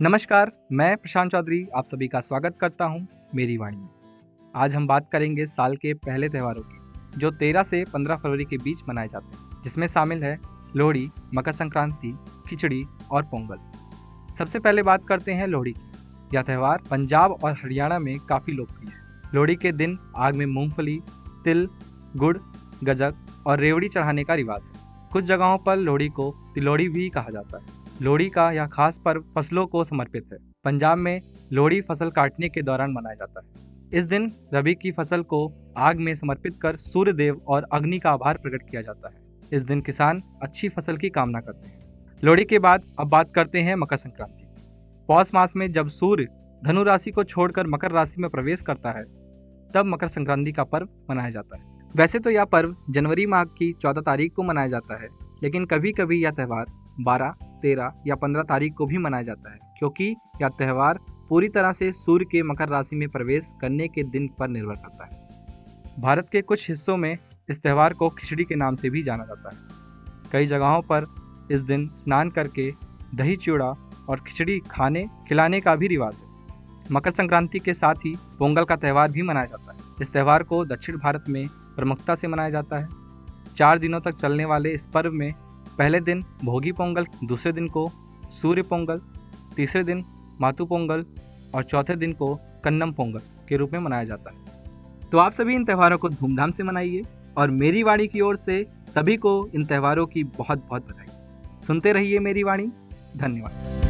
नमस्कार, मैं प्रशांत चौधरी आप सभी का स्वागत करता हूँ मेरी वाणी में। आज हम बात करेंगे साल के पहले त्योहारों की, जो 13 से 15 फरवरी के बीच मनाए जाते हैं, जिसमें शामिल है लोहड़ी, मकर संक्रांति, खिचड़ी और पोंगल। सबसे पहले बात करते हैं लोहड़ी की। यह त्यौहार पंजाब और हरियाणा में काफ़ी लोकप्रिय है। लोहड़ी के दिन आग में मूंगफली, तिल, गुड़, गजक और रेवड़ी चढ़ाने का रिवाज है। कुछ जगहों पर लोहड़ी को तिलोड़ी भी कहा जाता है। लोहड़ी का यह खास पर्व फ़सलों को समर्पित है। पंजाब में लोहड़ी फ़सल काटने के दौरान मनाया जाता है। इस दिन रबी की फ़सल को आग में समर्पित कर सूर्य देव और अग्नि का आभार प्रकट किया जाता है। इस दिन किसान अच्छी फ़सल की कामना करते हैं। लोहड़ी के बाद अब बात करते हैं मकर संक्रांति पौष मास में जब सूर्य धनु राशि को छोड़कर मकर राशि में प्रवेश करता है, तब मकर संक्रांति का पर्व मनाया जाता है। वैसे तो यह पर्व जनवरी माह की चौदह तारीख को मनाया जाता है, लेकिन कभी कभी यह त्यौहार बारह तेरह या पंद्रह तारीख को भी मनाया जाता है, क्योंकि यह त्यौहार पूरी तरह से सूर्य के मकर राशि में प्रवेश करने के दिन पर निर्भर करता है। भारत के कुछ हिस्सों में इस त्यौहार को खिचड़ी के नाम से भी जाना जाता है। कई जगहों पर इस दिन स्नान करके दही चूड़ा और खिचड़ी खाने, खिलाने का भी रिवाज है। मकर संक्रांति के साथ ही पोंगल का त्यौहार भी मनाया जाता है। इस त्यौहार को दक्षिण भारत में प्रमुखता से मनाया जाता है। चार दिनों तक चलने वाले इस पर्व में पहले दिन भोगी पोंगल, दूसरे दिन को सूर्य पोंगल, तीसरे दिन मातु पोंगल और चौथे दिन को कन्नम पोंगल के रूप में मनाया जाता है। तो आप सभी इन त्योहारों को धूमधाम से मनाइए और मेरी वाणी की ओर से सभी को इन त्योहारों की बहुत बहुत बधाई। सुनते रहिए मेरी वाणी। धन्यवाद।